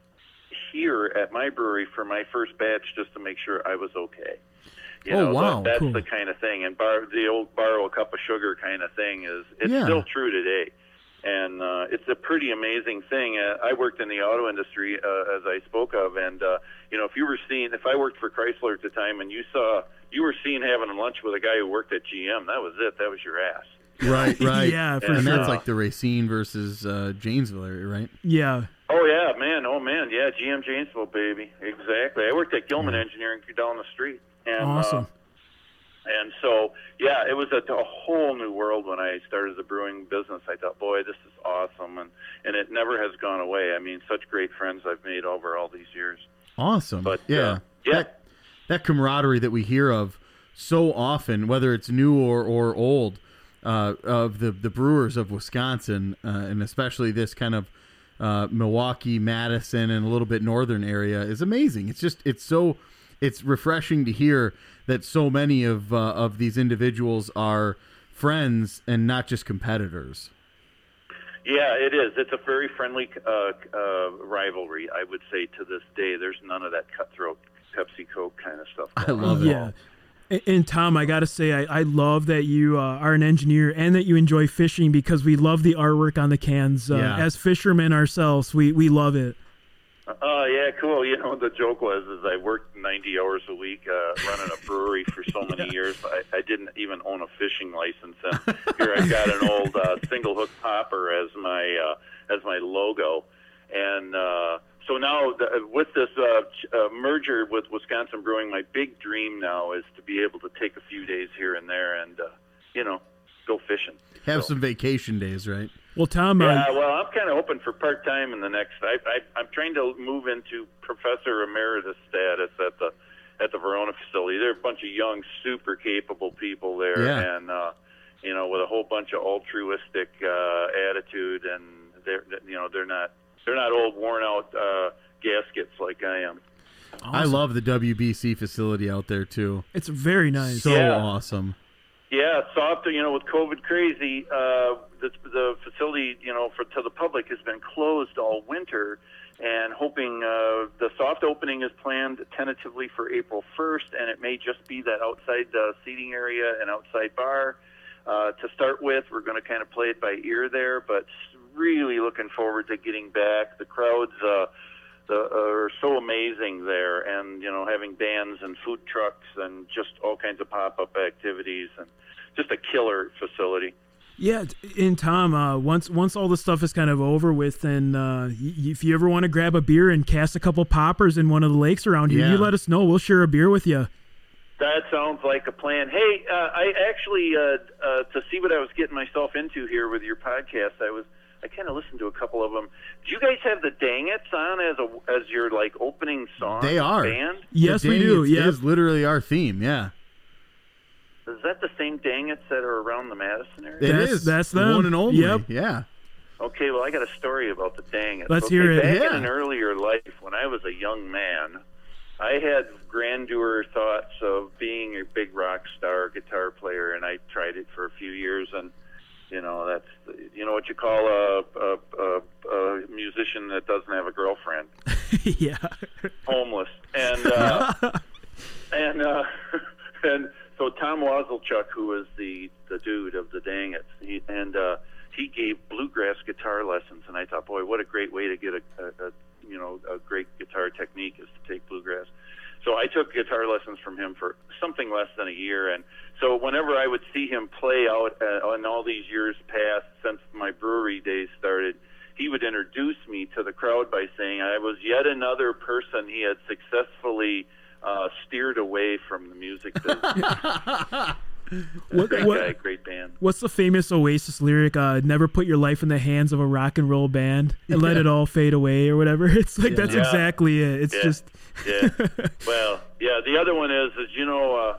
here at my brewery for my first batch just to make sure I was okay. You Oh, know, wow, that, that's cool. the kind of thing. And bar, the old borrow a cup of sugar kind of thing is it's Yeah. still true today. And uh, it's a pretty amazing thing. Uh, I worked in the auto industry, uh, as I spoke of, and uh, you know, if you were seen, if I worked for Chrysler at the time, and you saw, you were seen having lunch with a guy who worked at GM, that was it. That was your ass. Right, right. Yeah, for and sure. that's like the Racine versus uh, Janesville area, right? Yeah. Oh yeah, man. Oh man, yeah. GM Janesville, baby. Exactly. I worked at Gilman Engineering down the street, and Awesome. uh, and so yeah, it was a, a whole new world when I started the brewing business. I thought, boy, this is awesome, and and it never has gone away. I mean, such great friends I've made over all these years. Awesome. But yeah, uh, yeah, That, that camaraderie that we hear of so often, whether it's new or, or old, uh, of the, the brewers of Wisconsin, uh, and especially this kind of uh, Milwaukee, Madison, and a little bit northern area, is amazing. It's just it's so it's refreshing to hear that so many of uh, of these individuals are friends and not just competitors. Yeah, it is. It's a very friendly uh, uh, rivalry, I would say, to this day. There's none of that cutthroat Pepsi Coke kind of stuff. I love it. Yeah. And, and Tom, I got to say, I, I love that you uh, are an engineer and that you enjoy fishing because we love the artwork on the cans. Uh, Yeah. As fishermen ourselves, we, we love it. Oh yeah, cool. You know, the joke was is I worked 90 hours a week uh, running a brewery for so many years. I, I didn't even own a fishing license, and here I've got an old uh, single hook popper as my uh, as my logo, and uh, so now the, with this uh, uh, merger with Wisconsin Brewing, my big dream now is to be able to take a few days here and there, and uh, you know, go fishing. Have So- some vacation days, right? Well, Tom, uh, yeah, well, I'm kind of hoping for part time in the next. I, I, I'm trying to move into professor emeritus status at the at the Verona facility. There are a bunch of young, super capable people there, Yeah. and uh, you know, with a whole bunch of altruistic uh, attitude, and they're you know they're not they're not old, worn out uh, gaskets like I am. I love the WBC facility out there too. it's very nice. So Yeah. awesome. Yeah, soft. You know, with COVID crazy, uh, the the facility, you know, for to the public has been closed all winter, and hoping uh, the soft opening is planned tentatively for April 1st, and it may just be that outside uh, seating area and outside bar. Uh, to start with, we're going to kind of play it by ear there, but really looking forward to getting back. The crowds uh, the, are so amazing there, and you know, having bands and food trucks and just all kinds of pop-up activities, and just a killer facility. Yeah, t- and Tom, uh, once once all the stuff is kind of over with, and uh, y- if you ever want to grab a beer and cast a couple poppers in one of the lakes around here, Yeah. you let us know. We'll share a beer with you. That sounds like a plan. Hey, uh, I actually uh, uh, to see what I was getting myself into here with your podcast, I was I kind of listened to a couple of them. Do you guys have the Dangits on as a as your like opening song? They are. band. Yes, The we do. It's- Yeah. It is literally our theme. Yeah. Is that the same Dangits that are around the Madison area? It That's- is that's the one and only. Yep. Yeah. Okay, well, I got a story about the Dangits. Let's okay, hear it. Back Yeah. in an earlier life, when I was a young man, I had grandeur thoughts of being a big rock star guitar player, and I tried it for a few years. And you know, that's you know what you call a, a, a, a musician that doesn't have a girlfriend, yeah. homeless, and uh, and uh, and so Tom Waselchuk, who was the the dude of the Dangits, he and uh, he gave bluegrass guitar lessons, and I thought, boy, what a great way to get a, a, a you know a great guitar technique is to take bluegrass. So I took guitar lessons from him for something less than a year, and so whenever I would see him play out uh, in all these years past since my brewery days started, he would introduce me to the crowd by saying I was yet another person he had successfully uh, steered away from the music business. What, great what- guy, great band. What's the famous Oasis lyric? Uh, Never put your life in the hands of a rock and roll band and let it all fade away or whatever. It's like that's Yeah. exactly it. It's Yeah. just Yeah. well, yeah. The other one is, is you know, uh,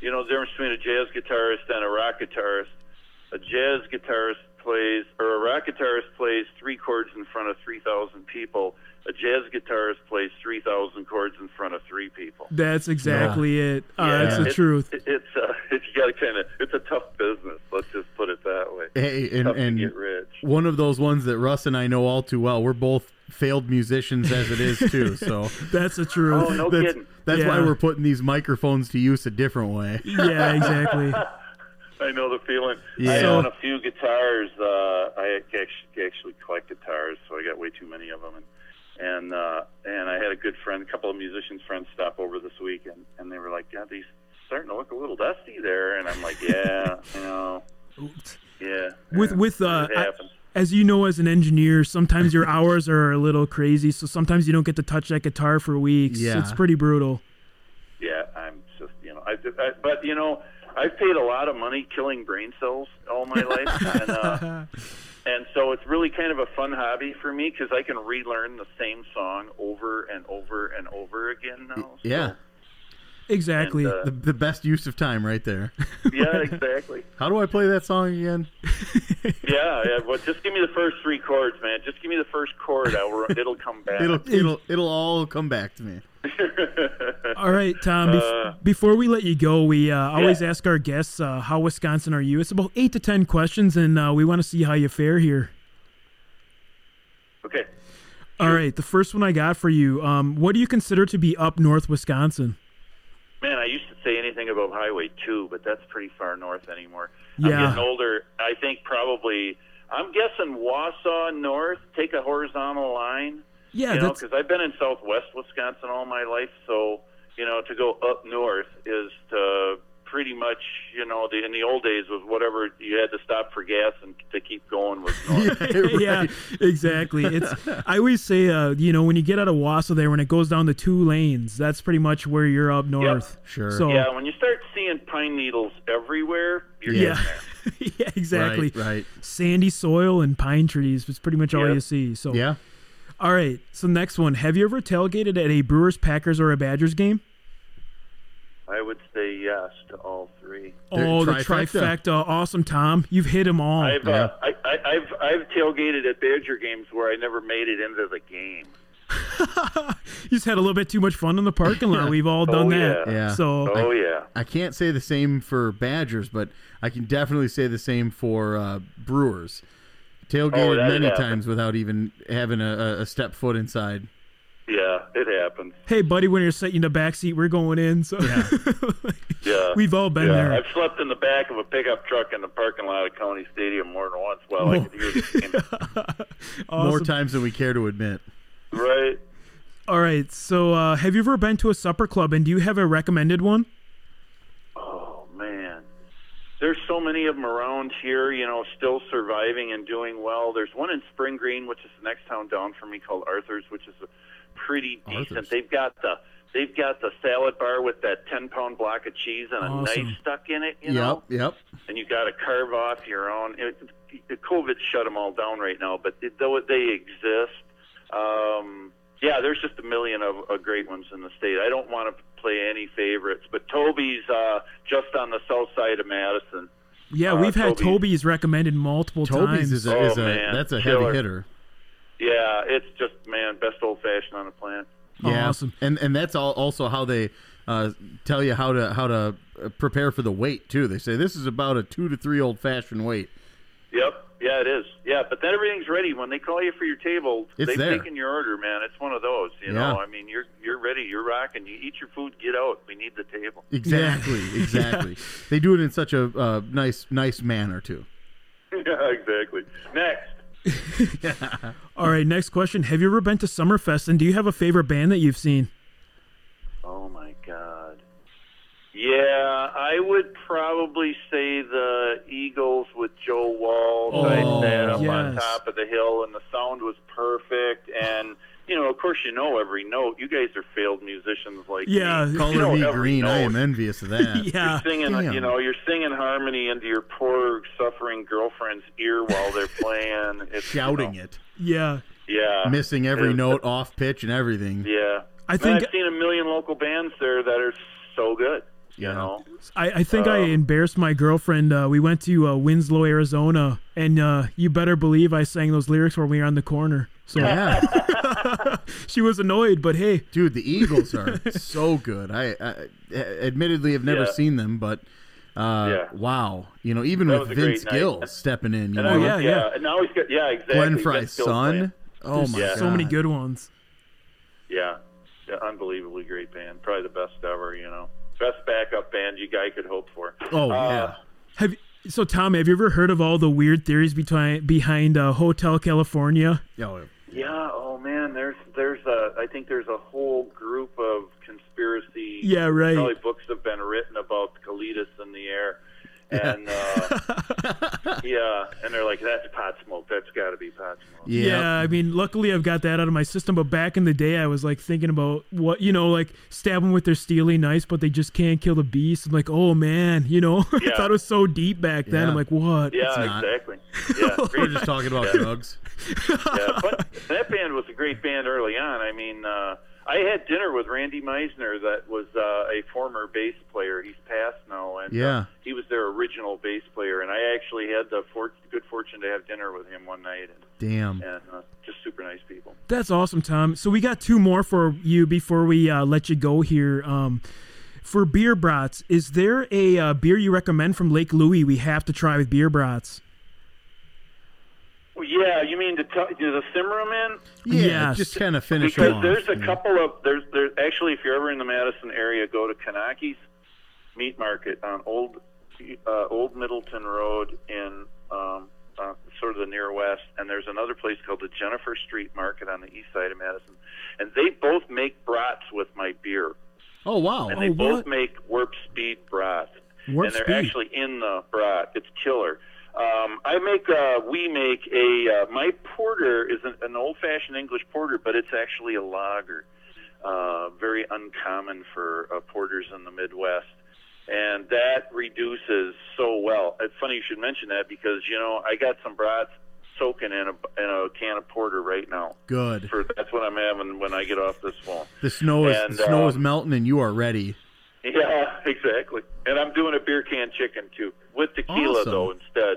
you know, the difference between a jazz guitarist and a rock guitarist. A jazz guitarist plays, or a rock guitarist plays three chords in front of three thousand people. A jazz guitarist plays three thousand chords in front of three people. that's exactly it. Uh, Yeah, that's the it- truth. It, it's uh, it's you got to kind of, it's a tough business. Let's just put it that way. Hey, and, tough and get rich. one of those ones that Russ and I know all too well. We're both failed musicians as it is too. So That's the truth. Oh no that's, kidding. that's why we're putting these microphones to use a different way. Yeah, exactly. I know the feeling. Yeah. I own a few guitars. Uh, I actually, actually collect guitars, so I got way too many of them. And and uh, and I had a good friend, a couple of musicians friends, stop over this week, and and they were like, "God, these starting to look a little dusty there." And I'm like, "Yeah, you know, yeah." With yeah, with uh, it I- as you know, as an engineer, sometimes your hours are a little crazy. So sometimes you don't get to touch that guitar for weeks. Yeah. It's pretty brutal. Yeah, I'm just you know, I, I but you know, I've paid a lot of money killing brain cells all my life, and uh, and so it's really kind of a fun hobby for me because I can relearn the same song over and over and over again now. So, Yeah, Exactly. And, uh, the, the best use of time right there. yeah, exactly. How do I play that song again? Yeah, yeah. Well, just give me the first three chords, man. Just give me the first chord. I'll, it'll come back. It'll it'll it'll all come back to me. All right, Tom. Bef- Uh, before we let you go, we uh, always Yeah. ask our guests, uh, "How Wisconsin are you?" It's about eight to ten questions, and uh, we want to see how you fare here. okay. All right, the first one I got for you. Um, what do you consider to be up north Wisconsin? Man, I used to say anything about Highway 2, but that's pretty far north anymore. Yeah. I'm getting older. I think probably, I'm guessing Wausau north, take a horizontal line. Yeah, you know, because I've been in southwest Wisconsin all my life, so, you know, to go up north is to pretty much, you know, the, in the old days was whatever you had to stop for gas and to keep going was north. yeah, exactly. It's I always say, uh, you know, when you get out of Wausau there, when it goes down the two lanes, that's pretty much where you're up north. Sure. So yeah, when you start seeing pine needles everywhere, you're yeah, getting there. yeah, exactly. Right. Right. Sandy soil and pine trees is pretty much all you see. So Yeah. All right. So next one. Have you ever tailgated at a Brewers, Packers, or a Badgers game? I would say yes to all three. The oh, the trifecta. trifecta. Awesome, Tom. You've hit them all. I've Yeah. uh, I, I, I've I've tailgated at Badger games where I never made it into the game. you just had a little bit too much fun in the parking lot. We've all done Oh, that. yeah. Yeah. So Oh yeah, I can't say the same for Badgers, but I can definitely say the same for uh, Brewers. Tailgated Oh, many happened. times without even having a, a- a step foot inside. yeah, it happens. hey, buddy, when you're sitting in the back seat, we're going in. So Yeah, we've all been yeah. there. I've slept in the back of a pickup truck in the parking lot of County Stadium more than once while I could hear the game. Awesome. More times than we care to admit. right. All right. So uh, have you ever been to a supper club, and do you have a recommended one? Oh man, there's so many of them around here. You know, still surviving and doing well. There's one in Spring Green, which is the next town down from me, called Arthur's, which is a pretty decent. Arthur's. They've got the They've got the salad bar with that ten pound block of cheese and a Awesome. knife stuck in it. You know, Yep, yep. and you got to carve off your own. It, the COVID shut them all down right now, but it, though they exist, um, yeah, there's just a million of, of great ones in the state. I don't want to play any favorites, but Toby's uh, just on the south side of Madison. Yeah, Uh, we've had Toby's- Toby's recommended multiple Toby's times. is a, Oh, is a man, that's a killer. heavy hitter. Yeah, it's just man, best old fashioned on the planet. Yeah, Awesome. And and that's all, also how they uh, tell you how to how to uh, prepare for the weight too. They say this is about a two to three old fashioned weight. Yep. Yeah, it is. Yeah, but then everything's ready when they call you for your table. It's they've there. taken your order, man. It's one of those. You Yeah. know, I mean, you're you're ready. You're rocking. You eat your food. Get out. We need the table. Exactly, exactly. They do it in such a uh, nice nice manner too. yeah, exactly. Next. All right, next question. Have you ever been to Summerfest and do you have a favorite band that you've seen? Oh my God. Yeah, I would probably say the Eagles with Joe Walsh. Oh, I sat up on top of the hill, and the sound was perfect. And you know, of course, you know every note. You guys are failed musicians like Yeah. me. Color You know me every green. I am envious of that. yeah. Singing, Damn. you know, you're singing harmony into your poor suffering girlfriend's ear while they're playing. It's, you Shouting know, it, Yeah. Yeah. missing every It- note, off pitch, and everything. Yeah. I And think- I've seen a million local bands there that are so good. You know. I, I think I Um, embarrassed my girlfriend. Uh, we went to uh, Winslow, Arizona, and uh, you better believe I sang those lyrics when we were on the corner. So Yeah, she was annoyed, but hey, dude, the Eagles are so good. I, I admittedly have never Yeah. seen them, but uh, Yeah. wow, you know, even That with was a great Vince night. Gill stepping in, you And know, yeah, yeah, yeah. And now he's got yeah, exactly. Glenn Frey's son. playing. Oh there's my Yeah. god, so many good ones. Yeah. yeah, unbelievably great band. Probably the best ever. You know, best backup band you guy could hope for. Oh Uh, yeah, Have so Tom? Have you ever heard of all the weird theories behind behind uh, Hotel California? oh, Yeah. Oh man, there's there's a I think there's a whole group of conspiracy. Yeah, right. Probably books have been written about colitas in the air, and uh, yeah, and they're like that's pot smoke. That's got to be pot smoke. yeah. Yeah, I mean, luckily I've got that out of my system. But back in the day, I was like thinking about what you know, like stab them with their steely knives, but they just can't kill the beast. I'm like, oh man, you know, I thought it was so deep back then. Yeah. I'm like, what? Yeah, not. exactly. Yeah, We're just talking about Yeah. drugs. yeah, but that band was a great band early on. I mean, uh, I had dinner with Randy Meisner, that was uh, a former bass player. He's passed now, and Yeah. uh, he was their original bass player. And I actually had the for- good fortune to have dinner with him one night, and, Damn. and uh, just super nice people. That's awesome, Tom. So we got two more for you before we uh, let you go here. Um, for beer brats, is there a uh, beer you recommend from Lake Louie we have to try with beer brats? Well, yeah, you mean to, t- to the simmer 'em in? Yeah, Yes. just kind of finish Because off. there's a couple of there's there's actually if you're ever in the Madison area, go to Kanaki's Meat Market on Old uh, Old Middleton Road in um, uh, sort of the near west, and there's another place called the Jenifer Street Market on the east side of Madison, and they both make brats with my beer, Oh wow. and Oh, they both what? make Warped Speed brats, Warped and they're Speed. actually in the broth. It's killer. Um, I make uh, we make a uh, my porter is an, an old fashioned English porter, but it's actually a lager. Uh, very uncommon for uh, porters in the Midwest, and that reduces so well. It's funny you should mention that because you know I got some brats soaking in a in a can of porter right now. Good. For that's what I'm having when I get off this phone. The snow is And, the snow is um, melting, and you are ready. Yeah, exactly. And I'm doing a beer can chicken too with tequila Awesome. though instead.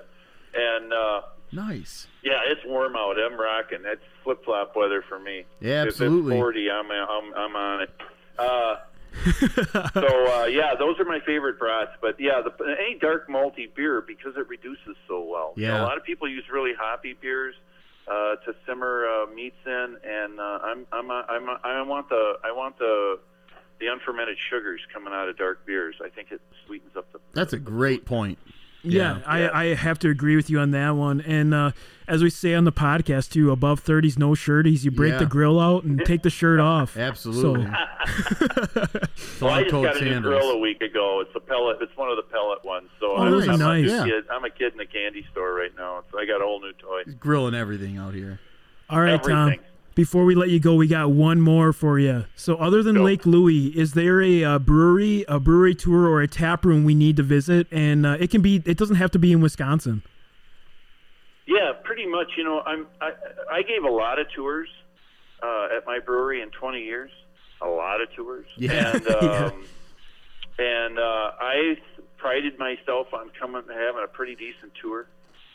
And uh, Nice. yeah, it's warm out. I'm rocking. It's flip flop weather for me. Yeah, If absolutely. it's 40, I'm I'm I'm on it. Uh, so uh, yeah, those are my favorite brats. But yeah, the, any dark malty beer because it reduces so well. You know, Yeah. a lot of people use really hoppy beers uh, to simmer uh, meats in, and uh, I'm I'm uh, I'm uh, I want the I want the the unfermented sugars coming out of dark beers. I think it sweetens up the. That's a great point. Yeah, Yeah. Yeah. I, I have to agree with you on that one. And uh, as we say on the podcast too, above 30s, no shirties. You break Yeah. the grill out and take the shirt off. Absolutely. Well, I just Long-toed got a new grill a week ago. It's a pellet. It's one of the pellet ones. So Oh, I'm, those I'm nice. A Yeah. kid, I'm a kid in a candy store right now. So I got a whole new toy. He's grilling everything out here. All right, Tom. Before we let you go, we got one more for you. So, other than Go. Lake Louie, is there a, uh brewery, a brewery tour, or a tap room we need to visit? And uh, it can be. It doesn't have to be in Wisconsin. Yeah, pretty much. You know, I'm I, I gave a lot of tours uh, at my brewery in 20 years. A lot of tours. Yeah. And um, Yeah. and uh, I prided myself on coming having a pretty decent tour.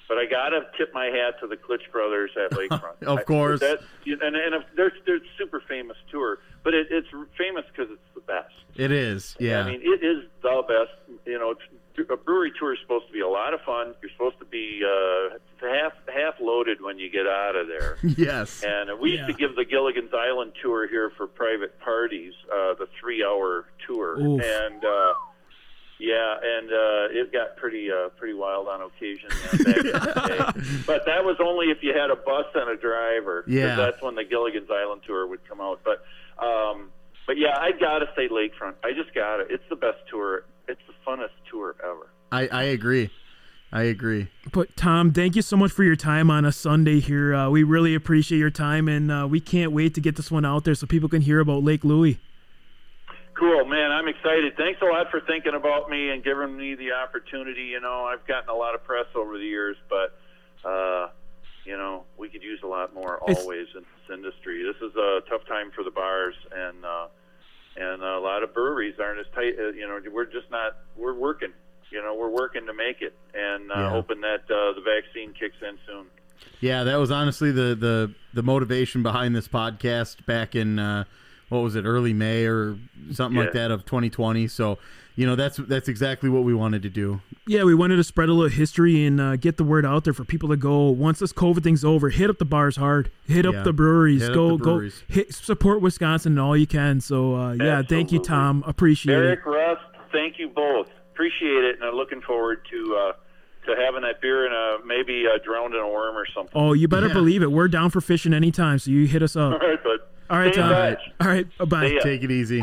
But I gotta tip my hat to the Klisch brothers at Lakefront. Of I- course. that, and and if they're they're super famous tour, but it, it's famous because it's the best. It is. Yeah. I mean, it is the best. You know, a brewery tour is supposed to be a lot of fun. You're supposed to be uh, half half loaded when you get out of there. yes. And uh, we used to give the Gilligan's Island tour here for private parties, uh, the three-hour tour, Oof. and uh, yeah, and uh, it got pretty uh, pretty wild on occasion. Uh, back day. But that was only if you had a bus and a driver. Yeah. that's when the Gilligan's Island tour would come out. But um, but yeah, I gotta say Lakefront. I just got to It's the best tour. It's the funnest tour ever. I, I agree. I agree. But Tom, thank you so much for your time on a Sunday here. Uh, we really appreciate your time, and uh, we can't wait to get this one out there so people can hear about Lake Louie. Cool, man. I'm excited. Thanks a lot for thinking about me and giving me the opportunity. You know, I've gotten a lot of press over the years, but uh, you know, we could use a lot more It's- always in this industry. This is a tough time for the bars, and uh, and a lot of breweries aren't as tight. Uh, you know, we're just not. We're working. You know, we're working to make it, and uh, Yeah. hoping that uh, the vaccine kicks in soon. Yeah, that was honestly the the the motivation behind this podcast back in uh, what was it, early May or something like that of 2020. So, you know, that's that's exactly what we wanted to do. Yeah, we wanted to spread a little history and uh, get the word out there for people to go. Once this COVID thing's over, hit up the bars hard, hit Yeah. up the breweries, Hit go the go hit support Wisconsin all you can. So uh, yeah, thank you, Tom. Appreciate it. Eric, Russ, thank you both. Appreciate it, and I'm looking forward to uh, to having that beer and uh, maybe uh, drowned in a worm or something. Oh, you better Yeah. believe it. We're down for fishing anytime, so you hit us up. right, bud. All right, Stay in Tom. touch. All right, bye bye. See ya. Take it easy.